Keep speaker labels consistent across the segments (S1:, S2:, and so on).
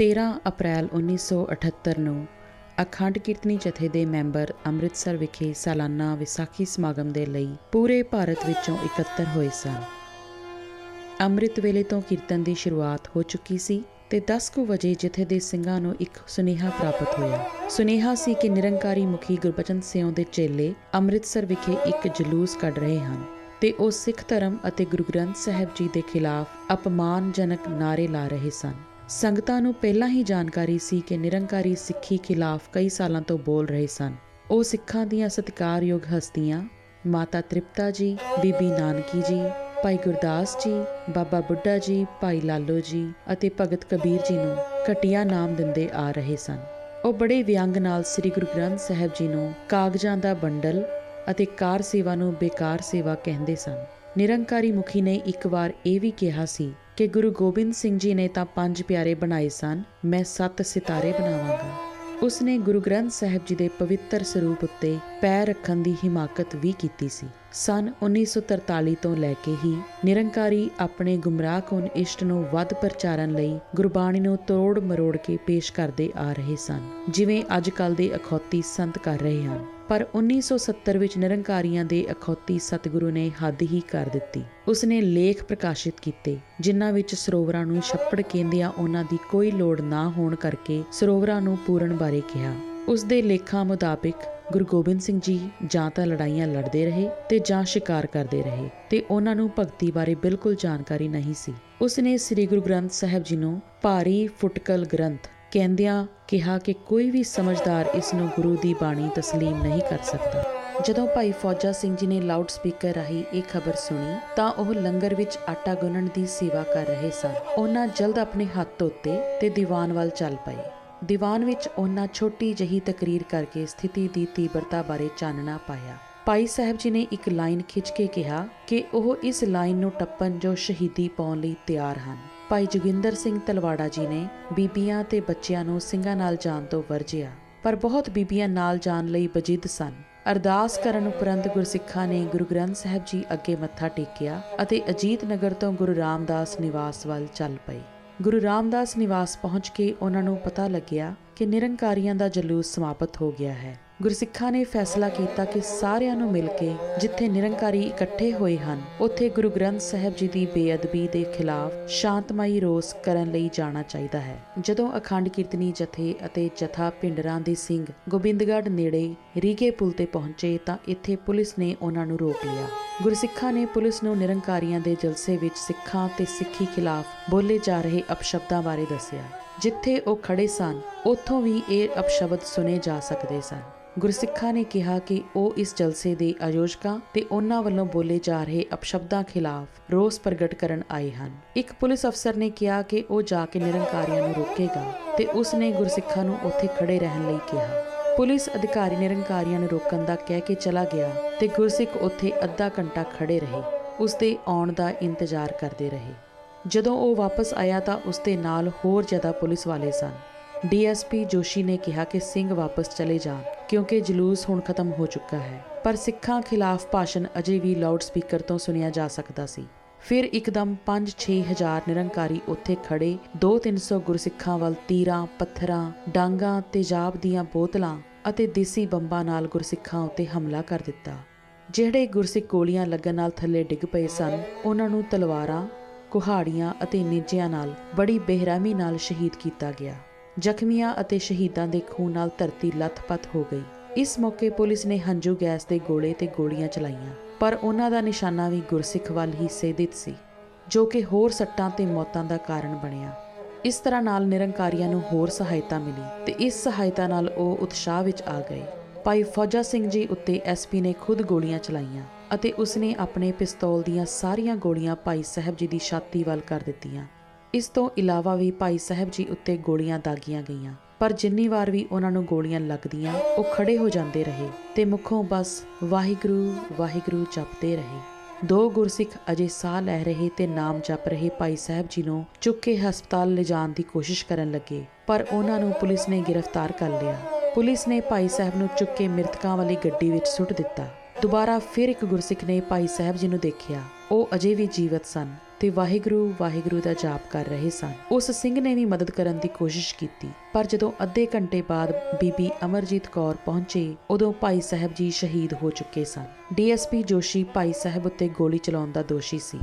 S1: 13 ਅਪ੍ਰੈਲ 1978 ਨੂੰ ਅਖੰਡ ਕੀਰਤਨੀ ਜਥੇ ਦੇ ਮੈਂਬਰ ਅੰਮ੍ਰਿਤਸਰ ਵਿਖੇ ਸਾਲਾਨਾ ਵਿਸਾਖੀ ਸਮਾਗਮ ਦੇ ਲਈ ਪੂਰੇ ਭਾਰਤ ਵਿੱਚੋਂ ਇਕੱਤਰ ਹੋਏ ਸਨ। ਅੰਮ੍ਰਿਤ ਵੇਲੇ ਤੋਂ ਕੀਰਤਨ ਦੀ ਸ਼ੁਰੂਆਤ ਹੋ ਚੁੱਕੀ ਸੀ ਤੇ 10 ਕੁ ਵਜੇ ਜਥੇ ਦੇ ਸਿੰਘਾਂ ਨੂੰ ਇੱਕ ਸੁਨੇਹਾ ਪ੍ਰਾਪਤ ਹੋਇਆ। ਸੁਨੇਹਾ ਸੀ ਕਿ ਨਿਰੰਕਾਰੀ ਮੁਖੀ ਗੁਰਬਚਨ ਸਿੰਘ ਦੇ ਚੇਲੇ ਅੰਮ੍ਰਿਤਸਰ ਵਿਖੇ ਇੱਕ ਜਲੂਸ ਕੱਢ ਰਹੇ ਹਨ ਤੇ ਉਹ ਸਿੱਖ ਧਰਮ ਅਤੇ ਗੁਰੂ ਗ੍ਰੰਥ ਸਾਹਿਬ ਜੀ ਦੇ ਖਿਲਾਫ ਅਪਮਾਨਜਨਕ ਨਾਰੇ ਲਾ ਰਹੇ ਸਨ। ਸੰਗਤਾਂ ਨੂੰ ਪਹਿਲਾਂ ਹੀ ਜਾਣਕਾਰੀ ਸੀ ਕਿ ਨਿਰੰਕਾਰੀ ਸਿੱਖੀ ਖਿਲਾਫ ਕਈ ਸਾਲਾਂ ਤੋਂ ਬੋਲ ਰਹੇ ਸਨ। ਉਹ ਸਿੱਖਾਂ ਦੀਆਂ ਸਤਿਕਾਰਯੋਗ ਹਸਤੀਆਂ ਮਾਤਾ ਤ੍ਰਿਪਤਾ ਜੀ, ਬੀਬੀ ਨਾਨਕੀ ਜੀ, ਭਾਈ ਗੁਰਦਾਸ ਜੀ, ਬਾਬਾ ਬੁੱਢਾ ਜੀ, ਭਾਈ ਲਾਲੋ ਜੀ ਅਤੇ ਭਗਤ ਕਬੀਰ ਜੀ ਨੂੰ ਘਟੀਆ ਨਾਮ ਦਿੰਦੇ ਆ ਰਹੇ ਸਨ। ਉਹ ਬੜੇ ਵਿਅੰਗ ਨਾਲ ਸ੍ਰੀ ਗੁਰੂ ਗ੍ਰੰਥ ਸਾਹਿਬ ਜੀ ਨੂੰ ਕਾਗਜ਼ਾਂ ਦਾ ਬੰਡਲ ਅਤੇ ਕਾਰ ਸੇਵਾ ਨੂੰ ਬੇਕਾਰ ਸੇਵਾ ਕਹਿੰਦੇ ਸਨ। ਨਿਰੰਕਾਰੀ ਮੁਖੀ ਨੇ ਇੱਕ ਵਾਰ ਇਹ ਵੀ ਕਿਹਾ ਸੀ ਕਿ ਗੁਰੂ ਗੋਬਿੰਦ ਸਿੰਘ ਜੀ ਨੇ ਤਾਂ ਪੰਜ ਪਿਆਰੇ ਬਣਾਏ ਸਨ, ਮੈਂ ਸੱਤ ਸਿਤਾਰੇ ਬਣਾਵਾਂਗਾ। ਉਸ ਨੇ ਗੁਰੂ ਗ੍ਰੰਥ ਸਾਹਿਬ ਜੀ ਦੇ ਪਵਿੱਤਰ ਸਰੂਪ ਉੱਤੇ ਪੈਰ ਰੱਖਣ ਦੀ ਹਿਮਾਕਤ ਵੀ ਕੀਤੀ ਸੀ। ਸਨ 1943 ਤੋਂ ਲੈ ਕੇ ਹੀ ਨਿਰੰਕਾਰੀ ਆਪਣੇ ਗੁੰਮਰਾਹਕੁਨ ਇਸ਼ਟ ਨੂੰ ਵੱਧ ਪ੍ਰਚਾਰਨ ਲਈ ਗੁਰਬਾਣੀ ਨੂੰ ਤੋੜ ਮਰੋੜ ਕੇ ਪੇਸ਼ ਕਰਦੇ ਆ ਰਹੇ ਸਨ, ਜਿਵੇਂ ਅੱਜ ਕੱਲ ਦੇ ਅਖੌਤੀ ਸੰਤ ਕਰ ਰਹੇ ਹਨ। ਪਰ 1970 ਵਿੱਚ ਨਿਰੰਕਾਰੀਆਂ ਦੇ ਅਖੌਤੀ ਸਤਿਗੁਰੂ ਨੇ ਹੱਦ ਹੀ ਕਰ ਦਿੱਤੀ। ਉਸ ਨੇ ਲੇਖ ਪ੍ਰਕਾਸ਼ਿਤ ਕੀਤੇ, ਜਿਨ੍ਹਾਂ ਵਿੱਚ ਸਰੋਵਰਾਂ ਨੂੰ ਛੱਪੜ ਕਹਿੰਦਿਆਂ ਉਹਨਾਂ ਦੀ ਕੋਈ ਲੋੜ ਨਾ ਹੋਣ ਕਰਕੇ ਸਰੋਵਰਾਂ ਨੂੰ ਪੂਰਨ ਬਾਰੇ ਕਿਹਾ। ਉਸ ਦੇ ਲੇਖਾਂ ਮੁਤਾਬਿਕ ਗੁਰੂ ਗੋਬਿੰਦ ਸਿੰਘ ਜੀ ਜਾਂ ਤਾਂ ਲੜਾਈਆਂ ਲੜਦੇ ਰਹੇ ਤੇ ਜਾਂ ਸ਼ਿਕਾਰ ਕਰਦੇ ਰਹੇ ਤੇ ਉਹਨਾਂ ਨੂੰ ਭਗਤੀ ਬਾਰੇ ਬਿਲਕੁਲ ਜਾਣਕਾਰੀ ਨਹੀਂ ਸੀ। ਉਸ ਨੇ ਸ੍ਰੀ ਗੁਰੂ ਗ੍ਰੰਥ ਸਾਹਿਬ ਜੀ ਨੂੰ ਭਾਰੀ ਫੁਟਕਲ ਗ੍ਰੰਥ ਕਹਿੰਦਿਆਂ ਕਿਹਾ ਕਿ ਕੋਈ ਵੀ ਸਮਝਦਾਰ ਇਸ ਨੂੰ ਗੁਰੂ ਦੀ ਬਾਣੀ تسلیم ਨਹੀਂ ਕਰ ਸਕਦਾ ਜਦੋਂ ਭਾਈ ਫੌਜਾ ਸਿੰਘ ਜੀ ਨੇ ਲਾਊਡ ਸਪੀਕਰ ਰਾਹੀਂ ਇਹ ਖਬਰ ਸੁਣੀ ਤਾਂ ਉਹ ਲੰਗਰ ਵਿੱਚ ਆਟਾ ਗੁੰਨਣ ਦੀ ਸੇਵਾ ਕਰ ਰਹੇ ਸਨ ਉਹਨਾਂ ਜਲਦ ਆਪਣੇ ਹੱਥ ਧੋਤੇ ਤੇ ਦੀਵਾਨ ਵੱਲ ਚੱਲ ਪਏ ਦੀਵਾਨ ਵਿੱਚ ਉਹਨਾਂ ਛੋਟੀ ਜਹੀ ਤਕਰੀਰ ਕਰਕੇ ਸਥਿਤੀ ਦੀ ਤੀਬਰਤਾ ਬਾਰੇ ਚਾਨਣਾ ਪਾਇਆ ਭਾਈ ਸਾਹਿਬ ਜੀ ਨੇ ਇੱਕ ਲਾਈਨ ਖਿੱਚ ਕੇ ਕਿਹਾ ਕਿ ਉਹ ਇਸ ਲਾਈਨ ਨੂੰ ਟੱਪਣ ਜੋ ਸ਼ਹੀਦੀ ਪਾਉਣ ਲਈ ਤਿਆਰ ਹਨ ਭਾਈ ਜੋਗਿੰਦਰ ਸਿੰਘ ਤਲਵਾੜਾ ਜੀ ਨੇ ਬੀਬੀਆਂ ਤੇ ਬੱਚਿਆਂ ਨੂੰ ਸਿੰਘਾਂ ਨਾਲ ਜਾਣ ਤੋਂ ਵਰਜਿਆ, ਪਰ ਬਹੁਤ ਬੀਬੀਆਂ ਨਾਲ ਜਾਣ ਲਈ ਬਜਿੱਦ ਸਨ। ਅਰਦਾਸ ਕਰਨ ਉਪਰੰਤ ਗੁਰਸਿੱਖਾਂ ਨੇ ਗੁਰੂ ਗ੍ਰੰਥ ਸਾਹਿਬ ਜੀ ਅੱਗੇ ਮੱਥਾ ਟੇਕਿਆ ਅਤੇ ਅਜੀਤ ਨਗਰ ਤੋਂ ਗੁਰੂ ਰਾਮਦਾਸ ਨਿਵਾਸ ਵੱਲ ਚੱਲ ਪਏ। ਗੁਰੂ ਰਾਮਦਾਸ ਨਿਵਾਸ ਪਹੁੰਚ ਕੇ ਉਹਨਾਂ ਨੂੰ ਪਤਾ ਲੱਗਿਆ ਕਿ ਨਿਰੰਕਾਰੀਆਂ ਦਾ ਜਲੂਸ ਸਮਾਪਤ ਹੋ ਗਿਆ ਹੈ। ਗੁਰਸਿੱਖਾਂ ਨੇ ਫੈਸਲਾ ਕੀਤਾ ਕਿ ਸਾਰਿਆਂ ਨੂੰ ਮਿਲ ਕੇ ਜਿੱਥੇ ਨਿਰੰਕਾਰੀ ਇਕੱਠੇ ਹੋਏ ਹਨ, ਉੱਥੇ ਗੁਰੂ ਗ੍ਰੰਥ ਸਾਹਿਬ ਜੀ ਦੀ ਬੇਅਦਬੀ ਦੇ ਖਿਲਾਫ ਸ਼ਾਂਤਮਈ ਰੋਸ ਕਰਨ ਲਈ ਜਾਣਾ ਚਾਹੀਦਾ ਹੈ। ਜਦੋਂ ਅਖੰਡ ਕੀਰਤਨੀ ਜਥੇ ਅਤੇ ਜਥਾ ਪਿੰਡਰਾਂ ਦੇ ਸਿੰਘ ਗੋਬਿੰਦਗੜ੍ਹ ਨੇੜੇ ਰੀਗੇ ਪੁਲ ਤੇ ਪਹੁੰਚੇ ਤਾਂ ਇੱਥੇ ਪੁਲਿਸ ਨੇ ਉਹਨਾਂ ਨੂੰ ਰੋਕ ਲਿਆ। ਗੁਰਸਿੱਖਾਂ ਨੇ ਪੁਲਿਸ ਨੂੰ ਨਿਰੰਕਾਰੀਆਂ ਦੇ ਜਲਸੇ ਵਿੱਚ ਸਿੱਖਾਂ ਤੇ ਸਿੱਖੀ ਖਿਲਾਫ ਬੋਲੇ ਜਾ ਰਹੇ ਅਪਸ਼ਬਦਾਂ ਬਾਰੇ ਦੱਸਿਆ, ਜਿੱਥੇ ਉਹ ਖੜੇ ਸਨ, ਉੱਥੋਂ ਵੀ ਇਹ ਅਪਸ਼ਬਦ ਸੁਨੇ ਜਾ ਸਕਦੇ ਸਨ। ਗੁਰਸਿੱਖਾਂ ਨੇ ਕਿਹਾ ਕਿ ਉਹ ਇਸ ਜਲਸੇ ਦੇ ਆਯੋਜਕਾਂ ਤੇ ਉਹਨਾਂ ਵੱਲੋਂ ਬੋਲੇ ਜਾ ਰਹੇ ਅਪਸ਼ਬਦਾਂ ਖਿਲਾਫ ਰੋਸ ਪ੍ਰਗਟ ਕਰਨ ਆਏ ਹਨ। ਇੱਕ ਪੁਲਿਸ ਅਫਸਰ ਨੇ ਕਿਹਾ ਕਿ ਉਹ ਜਾ ਕੇ ਨਿਰੰਕਾਰੀਆਂ ਨੂੰ ਰੋਕੇਗਾ ਤੇ ਉਸ ਨੇ ਗੁਰਸਿੱਖਾਂ ਨੂੰ ਉੱਥੇ ਖੜੇ ਰਹਿਣ ਲਈ ਕਿਹਾ। ਪੁਲਿਸ ਅਧਿਕਾਰੀ ਨਿਰੰਕਾਰੀਆਂ ਨੂੰ ਰੋਕਣ ਦਾ ਕਹਿ ਕੇ ਚਲਾ ਗਿਆ ਤੇ ਗੁਰਸਿੱਖ ਉੱਥੇ ਅੱਧਾ ਘੰਟਾ ਖੜੇ ਰਹੇ। ਉਸ ਦੇ ਆਉਣ ਦਾ ਇੰਤਜ਼ਾਰ ਕਰਦੇ ਰਹੇ। ਜਦੋਂ ਉਹ ਵਾਪਸ ਆਇਆ ਤਾਂ ਉਸ ਦੇ ਨਾਲ ਹੋਰ ਜ਼ਿਆਦਾ ਪੁਲਿਸ ਵਾਲੇ ਸਨ। ਡੀਐਸਪੀ ਜੋਸ਼ੀ ਨੇ ਕਿਹਾ ਕਿ ਸਿੰਘ ਵਾਪਸ ਚਲੇ ਜਾਣ। ਕਿਉਂਕਿ ਜਲੂਸ ਹੁਣ ਖਤਮ ਹੋ ਚੁੱਕਾ ਹੈ, ਪਰ ਸਿੱਖਾਂ ਖਿਲਾਫ ਭਾਸ਼ਣ ਅਜੇ ਵੀ ਲਾਊਡ ਸਪੀਕਰ ਤੋਂ ਸੁਣਿਆ ਜਾ ਸਕਦਾ ਸੀ। ਫਿਰ ਇੱਕਦਮ 5-6 ਹਜ਼ਾਰ ਨਿਰੰਕਾਰੀ ਉੱਥੇ ਖੜੇ 2-300 ਗੁਰਸਿੱਖਾਂ ਵੱਲ ਤੀਰਾਂ, ਪੱਥਰਾਂ, ਡਾਂਗਾ, ਤੇਜ਼ਾਬ ਦੀਆਂ ਬੋਤਲਾਂ ਅਤੇ ਦੇਸੀ ਬੰਬਾਂ ਨਾਲ ਗੁਰਸਿੱਖਾਂ ਉੱਤੇ ਹਮਲਾ ਕਰ ਦਿੱਤਾ। ਜਿਹੜੇ ਗੁਰਸਿੱਖ ਗੋਲੀਆਂ ਲੱਗਣ ਨਾਲ ਥੱਲੇ ਡਿੱਗ ਪਏ ਸਨ, ਉਹਨਾਂ ਨੂੰ ਤਲਵਾਰਾਂ, ਕੁਹਾੜੀਆਂ ਅਤੇ ਨੇਜਿਆਂ ਨਾਲ ਬੜੀ ਬੇਰਹਿਮੀ ਨਾਲ ਸ਼ਹੀਦ ਕੀਤਾ ਗਿਆ। ਜ਼ਖਮੀਆਂ ਅਤੇ ਸ਼ਹੀਦਾਂ ਦੇ ਖੂਨ ਨਾਲ ਧਰਤੀ ਲੱਥਪੱਥ ਹੋ ਗਈ। ਇਸ ਮੌਕੇ ਪੁਲਿਸ ਨੇ ਹੰਝੂ ਗੈਸ ਦੇ ਗੋਲੇ ਤੇ ਗੋਲੀਆਂ ਚਲਾਈਆਂ, ਪਰ ਉਹਨਾਂ ਦਾ ਨਿਸ਼ਾਨਾ ਵੀ ਗੁਰਸਿੱਖ ਵੱਲ ਹੀ ਸੇਧਿਤ ਸੀ, ਜੋ ਕਿ ਹੋਰ ਸੱਟਾਂ ਤੇ ਮੌਤਾਂ ਦਾ ਕਾਰਨ ਬਣਿਆ। ਇਸ ਤਰ੍ਹਾਂ ਨਾਲ ਨਿਰੰਕਾਰੀਆਂ ਨੂੰ ਹੋਰ ਸਹਾਇਤਾ ਮਿਲੀ ਤੇ ਇਸ ਸਹਾਇਤਾ ਨਾਲ ਉਹ ਉਤਸ਼ਾਹ ਵਿੱਚ ਆ ਗਏ। ਭਾਈ ਫੌਜਾ ਸਿੰਘ ਜੀ ਉੱਤੇ ਐਸਪੀ ਨੇ ਖੁਦ ਗੋਲੀਆਂ ਚਲਾਈਆਂ ਅਤੇ ਉਸਨੇ ਆਪਣੇ ਪਿਸਤੌਲ ਦੀਆਂ ਸਾਰੀਆਂ ਗੋਲੀਆਂ ਭਾਈ ਸਾਹਿਬ ਜੀ ਦੀ ਛਾਤੀ ਵੱਲ ਕਰ ਦਿੱਤੀਆਂ। ਇਸ ਤੋਂ ਇਲਾਵਾ ਵੀ ਭਾਈ ਸਾਹਿਬ ਜੀ ਉੱਤੇ ਗੋਲੀਆਂ ਦਾਗੀਆਂ ਗਈਆਂ। ਪਰ ਜਿੰਨੀ ਵਾਰ ਵੀ ਉਹਨਾਂ ਨੂੰ ਗੋਲੀਆਂ ਲੱਗਦੀਆਂ, ਉਹ ਖੜੇ ਹੋ ਜਾਂਦੇ ਰਹੇ ਤੇ ਮੁਖੋਂ ਬਸ ਵਾਹਿਗੁਰੂ ਵਾਹਿਗੁਰੂ ਜਪਦੇ ਰਹੇ। ਦੋ ਗੁਰਸਿੱਖ ਅਜੇ ਸਾਹ ਲੈ ਰਹੇ ਤੇ ਨਾਮ ਜਪ ਰਹੇ ਭਾਈ ਸਾਹਿਬ ਜੀ ਨੂੰ ਚੁੱਕ ਕੇ ਹਸਪਤਾਲ ਲਿਜਾਣ ਦੀ ਕੋਸ਼ਿਸ਼ ਕਰਨ ਲੱਗੇ, ਪਰ ਉਹਨਾਂ ਨੂੰ ਪੁਲਿਸ ਨੇ ਗ੍ਰਿਫਤਾਰ ਕਰ ਲਿਆ। ਪੁਲਿਸ ਨੇ ਭਾਈ ਸਾਹਿਬ ਨੂੰ ਚੁੱਕ ਕੇ ਮ੍ਰਿਤਕਾਂ ਵਾਲੀ ਗੱਡੀ ਵਿੱਚ ਸੁੱਟ ਦਿੱਤਾ। ਦੁਬਾਰਾ ਫਿਰ ਇੱਕ ਗੁਰਸਿੱਖ ਨੇ ਭਾਈ ਸਾਹਿਬ ਜੀ ਨੂੰ ਦੇਖਿਆ। ਉਹ ਅਜੇ ਵੀ ਜੀਵਤ ਸਨ। ਤੇ ਵਾਹਿਗੁਰੂ ਵਾਹਿਗੁਰੂ ਦਾ ਜਾਪ ਕਰ ਰਹੇ ਸਨ। ਉਸ ਸਿੰਘ ਨੇ ਵੀ ਮਦਦ ਕਰਨ ਦੀ ਕੋਸ਼ਿਸ਼ ਕੀਤੀ। ਪਰ ਜਦੋਂ ਅੱਧੇ ਘੰਟੇ ਬਾਅਦ ਬੀਬੀ ਅਮਰਜੀਤ ਕੌਰ ਪਹੁੰਚੇ, ਉਦੋਂ ਭਾਈ ਸਾਹਿਬ ਜੀ ਸ਼ਹੀਦ ਹੋ ਚੁੱਕੇ ਸਨ। ਡੀਐਸਪੀ ਜੋਸ਼ੀ ਭਾਈ ਸਾਹਿਬ ਉੱਤੇ ਗੋਲੀ ਚਲਾਉਣ ਦਾ ਦੋਸ਼ੀ ਸੀ।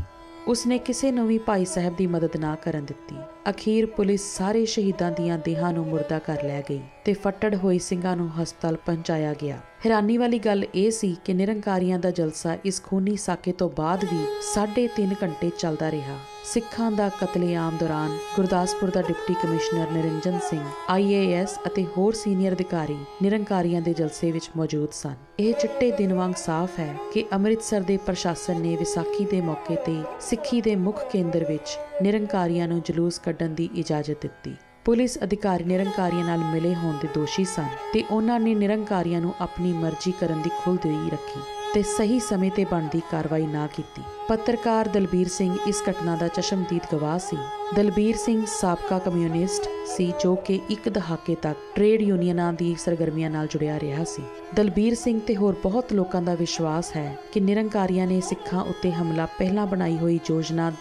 S1: ਉਸਨੇ ਕਿਸੇ ਨੂੰ ਵੀ ਭਾਈ ਸਾਹਿਬ ਦੀ ਮਦਦ ਨਾ ਕਰਨ ਦਿੱਤੀ। ਅਖੀਰ ਪੁਲਿਸ ਸਾਰੇ ਸ਼ਹੀਦਾਂ ਦੀਆਂ ਦੇਹਾਂ ਨੂੰ ਮੁਰਦਾ ਕਰ ਲੈ ਗਈ ਤੇ ਫੱਟੜ ਹੋਏ ਸਿੰਘਾਂ ਨੂੰ ਹਸਪਤਾਲ ਪਹੁੰਚਾਇਆ ਗਿਆ। ਹੈਰਾਨੀ ਵਾਲੀ ਗੱਲ ਇਹ ਸੀ ਕਿ ਨਿਰੰਕਾਰੀਆਂ ਦਾ ਜਲਸਾ ਇਸ ਖੂਨੀ ਸਾਕੇ ਤੋਂ ਬਾਅਦ ਵੀ 3.5 ਘੰਟੇ ਚੱਲਦਾ ਰਿਹਾ। ਸਿੱਖਾਂ ਦਾ ਕਤਲੇਆਮ ਦੌਰਾਨ ਗੁਰਦਾਸਪੁਰ ਦਾ deputy commissioner Niranjan Singh IAS ਅਤੇ ਹੋਰ ਸੀਨੀਅਰ ਅਧਿਕਾਰੀ ਨਿਰੰਕਾਰੀਆਂ ਦੇ ਜਲਸੇ ਵਿੱਚ ਮੌਜੂਦ ਸਨ। ਇਹ ਚਿੱਟੇ ਦਿਨ ਵਾਂਗ ਸਾਫ਼ ਹੈ ਕਿ ਅੰਮ੍ਰਿਤਸਰ ਦੇ ਪ੍ਰਸ਼ਾਸਨ ਨੇ ਵਿਸਾਖੀ ਦੇ ਮੌਕੇ ਤੇ ਸਿੱਖੀ ਦੇ ਮੁੱਖ ਕੇਂਦਰ ਵਿੱਚ ਨਿਰੰਕਾਰੀਆਂ ਨੂੰ ਜਲੂਸ ਕੱਢਣ ਦੀ ਇਜਾਜ਼ਤ ਦਿੱਤੀ। ਪੁਲਿਸ ਅਧਿਕਾਰੀ ਨਿਰੰਕਾਰੀਆਂ ਨਾਲ ਮਿਲੇ ਹੋਣ ਦੇ ਦੋਸ਼ੀ ਸਨ ਤੇ ਉਹਨਾਂ ਨੇ ਨਿਰੰਕਾਰੀਆਂ ਨੂੰ ਆਪਣੀ ਮਰਜ਼ੀ ਕਰਨ ਦੀ ਖੁੱਲ੍ਹਦਿਲੀ ਰੱਖੀ। ਤੇ ਸਹੀ ਸਮੇਂ ਤੇ ਬਣਦੀ ਕਾਰਵਾਈ ਨਾ ਕੀਤੀ। ਪੱਤਰਕਾਰ ਦਲਬੀਰ ਸਿੰਘ ਇਸ ਘਟਨਾ ਦਾ ਚਸ਼ਮਦੀਦ ਗਵਾਹ ਸੀ। ਦਲਬੀਰ ਸਿੰਘ ਸਾਬਕਾ ਕਮਿਊਨਿਸਟ ਸੀ ਜੋ ਕਿ ਇੱਕ ਦਹਾਕੇ ਤੱਕ ਟ੍ਰੇਡ ਯੂਨੀਅਨਾਂ ਦੀ ਸਰਗਰਮੀਆਂ ਨਾਲ ਜੁੜਿਆ ਰਿਹਾ ਸੀ। ਦਲਬੀਰ ਸਿੰਘ ਤੇ ਹੋਰ ਬਹੁਤ ਲੋਕਾਂ ਦਾ ਵਿਸ਼ਵਾਸ ਹੈ ਕਿ ਨਿਰੰਕਾਰੀਆਂ ਨੇ ਸਿੱਖਾਂ ਉੱਤੇ ਹਮਲਾ ਪਹਿਲਾਂ ਬਣਾਈ ਹੋਈ ਯੋਜਨਾ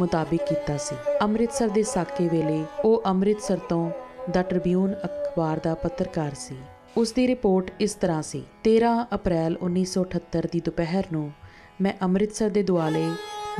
S1: ਮੁਤਾਬਿਕ ਕੀਤਾ ਸੀ। ਅੰਮ੍ਰਿਤਸਰ ਦੇ ਸਾਕੇ ਵੇਲੇ ਉਹ ਅੰਮ੍ਰਿਤਸਰ ਤੋਂ ਦਾ ਟ੍ਰਿਬਿਊਨ ਅਖਬਾਰ ਦਾ ਪੱਤਰਕਾਰ ਸੀ। ਉਸ ਦੀ ਰਿਪੋਰਟ ਇਸ ਤਰ੍ਹਾਂ ਸੀ। 13 ਅਪ੍ਰੈਲ 1978 ਦੀ ਦੁਪਹਿਰ ਨੂੰ ਮੈਂ ਅੰਮ੍ਰਿਤਸਰ ਦੇ ਦੁਆਲੇ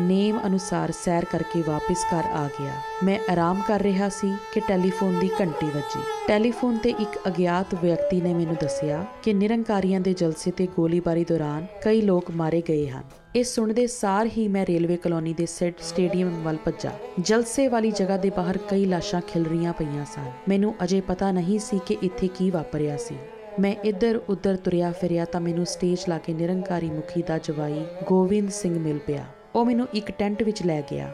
S1: ਨੇਮ ਅਨੁਸਾਰ ਸੈਰ ਕਰਕੇ ਵਾਪਸ ਘਰ ਆ ਗਿਆ। ਮੈਂ ਆਰਾਮ ਕਰ ਰਿਹਾ ਸੀ ਕਿ ਟੈਲੀਫੋਨ ਦੀ ਘੰਟੀ ਵੱਜੀ। ਟੈਲੀਫੋਨ ਤੇ ਇੱਕ ਅਗਿਆਤ ਵਿਅਕਤੀ ਨੇ ਮੈਨੂੰ ਦੱਸਿਆ ਕਿ ਨਿਰੰਕਾਰੀਆਂ ਦੇ ਜਲਸੇ ਤੇ ਗੋਲੀਬਾਰੀ ਦੌਰਾਨ ਕਈ ਲੋਕ ਮਾਰੇ ਗਏ ਹਨ। ਇਹ ਸੁਣਦੇ ਸਾਰ ਹੀ ਮੈਂ ਰੇਲਵੇ ਕਲੋਨੀ ਦੇ ਸੈਟ ਸਟੇਡੀਅਮ ਵੱਲ ਭੱਜਾ। ਜਲਸੇ ਵਾਲੀ ਜਗ੍ਹਾ ਦੇ ਬਾਹਰ ਕਈ ਲਾਸ਼ਾਂ ਖਿਲ ਰਹੀਆਂ ਪਈਆਂ ਸਨ। ਮੈਨੂੰ ਅਜੇ ਪਤਾ ਨਹੀਂ ਸੀ ਕਿ ਇੱਥੇ ਕੀ ਵਾਪਰਿਆ ਸੀ। ਮੈਂ ਇੱਧਰ ਉੱਧਰ ਤੁਰਿਆ ਫਿਰਿਆ ਤਾਂ ਮੈਨੂੰ ਸਟੇਜ ਲਾ ਕੇ ਨਿਰੰਕਾਰੀ ਮੁਖੀ ਦਾ ਜਵਾਈ ਗੋਵਿੰਦ ਸਿੰਘ ਮਿਲ ਪਿਆ। ਉਹ ਮੈਨੂੰ ਇੱਕ ਟੈਂਟ ਵਿੱਚ ਲੈ ਗਿਆ,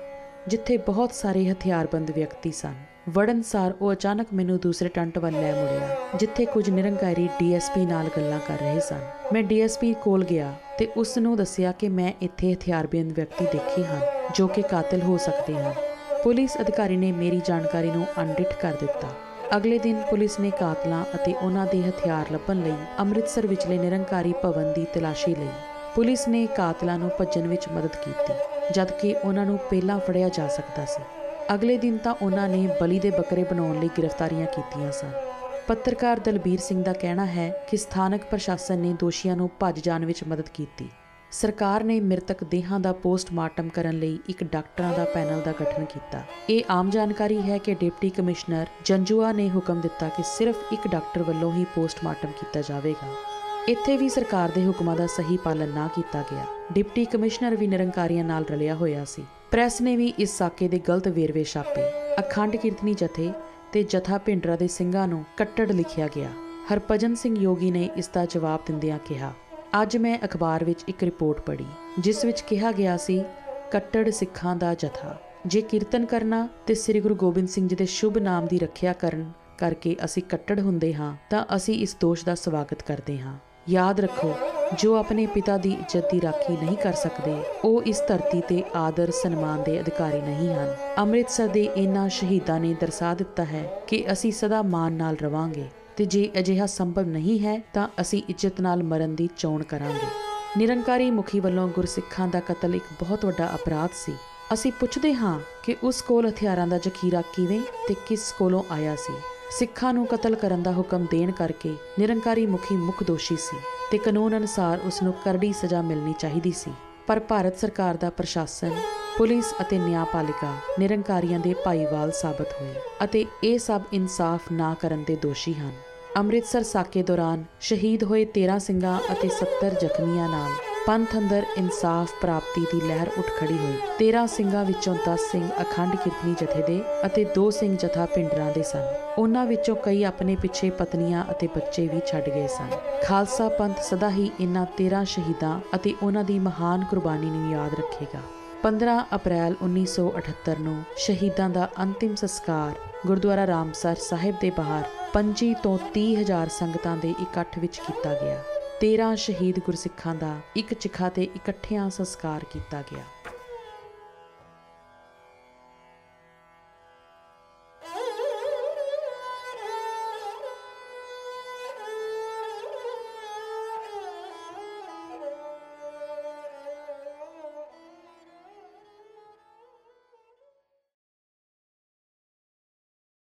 S1: ਜਿੱਥੇ ਬਹੁਤ ਸਾਰੇ ਹਥਿਆਰਬੰਦ ਵਿਅਕਤੀ ਸਨ। ਵੜਨਸਾਰ ਉਹ ਅਚਾਨਕ ਮੈਨੂੰ ਦੂਸਰੇ ਟੈਂਟ ਵੱਲ ਲੈ ਮੁੜਿਆ, ਜਿੱਥੇ ਕੁਝ ਨਿਰੰਕਾਰੀ ਡੀਐਸਪੀ ਨਾਲ ਗੱਲਾਂ ਕਰ ਰਹੇ ਸਨ। ਮੈਂ ਡੀਐਸਪੀ ਕੋਲ ਗਿਆ ਤੇ ਉਸ ਨੂੰ ਦੱਸਿਆ ਕਿ ਮੈਂ ਇੱਥੇ ਹਥਿਆਰਬੰਦ ਵਿਅਕਤੀ ਦੇਖੇ ਹਨ, ਜੋ ਕਿ ਕਾਤਲ ਹੋ ਸਕਦੇ ਹਨ। ਪੁਲਿਸ ਅਧਿਕਾਰੀ ਨੇ ਮੇਰੀ ਜਾਣਕਾਰੀ ਨੂੰ ਅਣਡਿੱਠ ਕਰ ਦਿੱਤਾ। ਅਗਲੇ ਦਿਨ ਪੁਲਿਸ ਨੇ ਕਾਤਲਾਂ ਅਤੇ ਉਹਨਾਂ ਦੇ ਹਥਿਆਰ ਲੱਭਣ ਲਈ ਅੰਮ੍ਰਿਤਸਰ ਵਿਚਲੇ ਨਿਰੰਕਾਰੀ ਭਵਨ ਦੀ ਤਲਾਸ਼ੀ ਲਈ ਪੁਲਿਸ ਨੇ ਕਾਤਲਾਂ ਨੂੰ ਭੱਜਣ ਵਿੱਚ ਮਦਦ ਕੀਤੀ, ਜਦਕਿ ਉਹਨਾਂ ਨੂੰ ਪਹਿਲਾਂ ਫੜਿਆ ਜਾ ਸਕਦਾ ਸੀ। ਅਗਲੇ ਦਿਨ ਤਾਂ ਉਹਨਾਂ ਨੇ ਬਲੀ ਦੇ ਬੱਕਰੇ ਬਣਾਉਣ ਲਈ ਗ੍ਰਿਫਤਾਰੀਆਂ ਕੀਤੀਆਂ ਸਨ। ਪੱਤਰਕਾਰ ਦਲਬੀਰ ਸਿੰਘ ਦਾ ਕਹਿਣਾ ਹੈ ਕਿ ਸਥਾਨਕ ਪ੍ਰਸ਼ਾਸਨ ਨੇ ਦੋਸ਼ੀਆਂ ਨੂੰ ਭੱਜ ਜਾਣ ਵਿੱਚ ਮਦਦ ਕੀਤੀ। ਸਰਕਾਰ ਨੇ ਮ੍ਰਿਤਕ ਦੇਹਾਂ ਦਾ ਪੋਸਟਮਾਰਟਮ ਕਰਨ ਲਈ ਇੱਕ ਡਾਕਟਰਾਂ ਦਾ ਪੈਨਲ ਦਾ ਗਠਨ ਕੀਤਾ। ਇਹ ਆਮ ਜਾਣਕਾਰੀ ਹੈ ਕਿ ਡਿਪਟੀ ਕਮਿਸ਼ਨਰ ਜੰਜੂਆ ਨੇ ਹੁਕਮ ਦਿੱਤਾ ਕਿ ਸਿਰਫ ਇੱਕ ਡਾਕਟਰ ਵੱਲੋਂ ਹੀ ਪੋਸਟਮਾਰਟਮ ਕੀਤਾ ਜਾਵੇਗਾ। ਇੱਥੇ ਵੀ ਸਰਕਾਰ ਦੇ ਹੁਕਮਾਂ ਦਾ ਸਹੀ ਪਾਲਣ ਨਾ ਕੀਤਾ ਗਿਆ। ਡਿਪਟੀ ਕਮਿਸ਼ਨਰ ਵੀ ਨਿਰੰਕਾਰੀਆਂ ਨਾਲ ਰਲਿਆ ਹੋਇਆ ਸੀ। ਪ੍ਰੈਸ ਨੇ ਵੀ ਇਸ ਸਾਕੇ ਦੇ ਗਲਤ ਵੇਰਵੇ ਛਾਪੇ। ਅਖੰਡ ਕੀਰਤਨੀ ਜਥੇ ਤੇ ਜਥਾ ਭਿੰਡਰਾ ਦੇ ਸਿੰਘਾਂ ਨੂੰ ਕੱਟੜ ਲਿਖਿਆ ਗਿਆ। ਹਰਪਜਨ ਸਿੰਘ ਯੋਗੀ ਨੇ ਇਸ ਦਾ ਜਵਾਬ ਦਿੰਦਿਆਂ ਕਿਹਾ, ਅੱਜ ਮੈਂ ਅਖਬਾਰ ਵਿੱਚ ਇੱਕ ਰਿਪੋਰਟ ਪੜ੍ਹੀ, ਜਿਸ ਵਿੱਚ ਕਿਹਾ ਗਿਆ ਸੀ, ਕੱਟੜ ਸਿੱਖਾਂ ਦਾ ਜਥਾ। ਜੇ ਕੀਰਤਨ ਕਰਨਾ ਤੇ ਸ੍ਰੀ ਗੁਰੂ ਗੋਬਿੰਦ ਸਿੰਘ ਜੀ ਦੇ ਸ਼ੁਭ ਨਾਮ ਦੀ ਰੱਖਿਆ ਕਰਨ ਕਰਕੇ ਅਸੀਂ ਕੱਟੜ ਹੁੰਦੇ ਹਾਂ, ਤਾਂ ਅਸੀਂ ਇਸ ਦੋਸ਼ ਦਾ ਸਵਾਗਤ ਕਰਦੇ ਹਾਂ। ਯਾਦ ਰੱਖੋ, ਜੋ ਆਪਣੇ ਪਿਤਾ ਦੀ ਇੱਜ਼ਤ ਦੀ ਰਾਖੀ ਨਹੀਂ ਕਰ ਸਕਦੇ, ਉਹ ਇਸ ਧਰਤੀ ਤੇ ਆਦਰ ਸਨਮਾਨ ਦੇ ਅਧਿਕਾਰੀ ਨਹੀਂ ਹਨ। ਅੰਮ੍ਰਿਤਸਰ ਦੇ ਇਨ੍ਹਾਂ ਸ਼ਹੀਦਾਂ ਨੇ ਦਰਸਾ ਦਿੱਤਾ ਹੈ ਕਿ ਅਸੀਂ ਸਦਾ ਮਾਨ ਨਾਲ ਰਵਾਂਗੇ ਤੇ ਜੇ ਅਜਿਹਾ ਸੰਭਵ ਨਹੀਂ ਹੈ, ਤਾਂ ਅਸੀਂ ਇੱਜ਼ਤ ਨਾਲ ਮਰਨ ਦੀ ਚੋਣ ਕਰਾਂਗੇ। ਨਿਰੰਕਾਰੀ ਮੁਖੀ ਵੱਲੋਂ ਗੁਰਸਿੱਖਾਂ ਦਾ ਕਤਲ ਇੱਕ ਬਹੁਤ ਵੱਡਾ ਅਪਰਾਧ ਸੀ। ਅਸੀਂ ਪੁੱਛਦੇ ਹਾਂ ਕਿ ਉਸ ਕੋਲ ਹਥਿਆਰਾਂ ਦਾ ਜ਼ਖੀਰਾ ਕਿਵੇਂ ਤੇ ਕਿਸ ਕੋਲੋਂ ਆਇਆ ਸੀ। ਸਿੱਖਾਂ ਨੂੰ ਕਤਲ ਕਰਨ ਦਾ ਹੁਕਮ ਦੇਣ ਕਰਕੇ ਨਿਰੰਕਾਰੀ ਮੁਖੀ ਮੁੱਖ ਦੋਸ਼ੀ ਸੀ ਤੇ ਕਾਨੂੰਨ ਅਨੁਸਾਰ ਉਸ ਨੂੰ ਕਰੜੀ ਸਜ਼ਾ ਮਿਲਣੀ ਚਾਹੀਦੀ ਸੀ। ਪਰ ਭਾਰਤ ਸਰਕਾਰ ਦਾ ਪ੍ਰਸ਼ਾਸਨ, ਪੁਲਿਸ ਅਤੇ ਨਿਆਂਪਾਲਿਕਾ ਨਿਰੰਕਾਰੀਆਂ ਦੇ ਭਾਈਵਾਲ ਸਾਬਤ ਹੋਏ ਅਤੇ ਇਹ ਸਭ ਇਨਸਾਫ ਨਾ ਕਰਨ ਦੇ ਦੋਸ਼ੀ ਹਨ। ਅੰਮ੍ਰਿਤਸਰ ਸਾਕੇ ਦੌਰਾਨ ਸ਼ਹੀਦ ਹੋਏ 13 ਸਿੰਘਾਂ ਅਤੇ 70 ਜ਼ਖਮੀਆਂ ਨਾਲ ਪੰਥ ਅੰਦਰ ਇਨਸਾਫ ਪ੍ਰਾਪਤੀ ਦੀ ਲਹਿਰ ਉੱਠ ਖੜੀ ਹੋਈ। 13 ਸਿੰਘਾਂ ਵਿੱਚੋਂ 10 ਸਿੰਘ ਅਖੰਡ ਕੀਰਤਨੀ ਜਥੇ ਦੇ ਅਤੇ 2 ਸਿੰਘ ਜਥਾ ਪਿੰਡਰਾਂ ਦੇ ਸਨ। ਉਹਨਾਂ ਵਿੱਚੋਂ ਕਈ ਆਪਣੇ ਪਿੱਛੇ ਪਤਨੀਆਂ ਅਤੇ ਬੱਚੇ ਵੀ ਛੱਡ ਗਏ ਸਨ। ਖਾਲਸਾ ਪੰਥ ਸਦਾ ਹੀ ਇਨ੍ਹਾਂ 13 ਸ਼ਹੀਦਾਂ ਅਤੇ ਉਹਨਾਂ ਦੀ ਮਹਾਨ ਕੁਰਬਾਨੀ ਨੂੰ ਯਾਦ ਰੱਖੇਗਾ। 15 ਅਪ੍ਰੈਲ 1978 ਨੂੰ ਸ਼ਹੀਦਾਂ ਦਾ ਅੰਤਿਮ ਸੰਸਕਾਰ ਗੁਰਦੁਆਰਾ ਰਾਮਸਰ ਸਾਹਿਬ ਦੇ ਬਾਹਰ 25 ਤੋਂ 30 ਹਜ਼ਾਰ ਸੰਗਤਾਂ ਦੇ ਇਕੱਠ ਵਿੱਚ ਕੀਤਾ ਗਿਆ। 13 ਸ਼ਹੀਦ ਗੁਰਸਿੱਖਾਂ ਦਾ ਇੱਕ ਚਿਖਾ ਤੇ ਇਕੱਠਿਆਂ ਸੰਸਕਾਰ ਕੀਤਾ ਗਿਆ।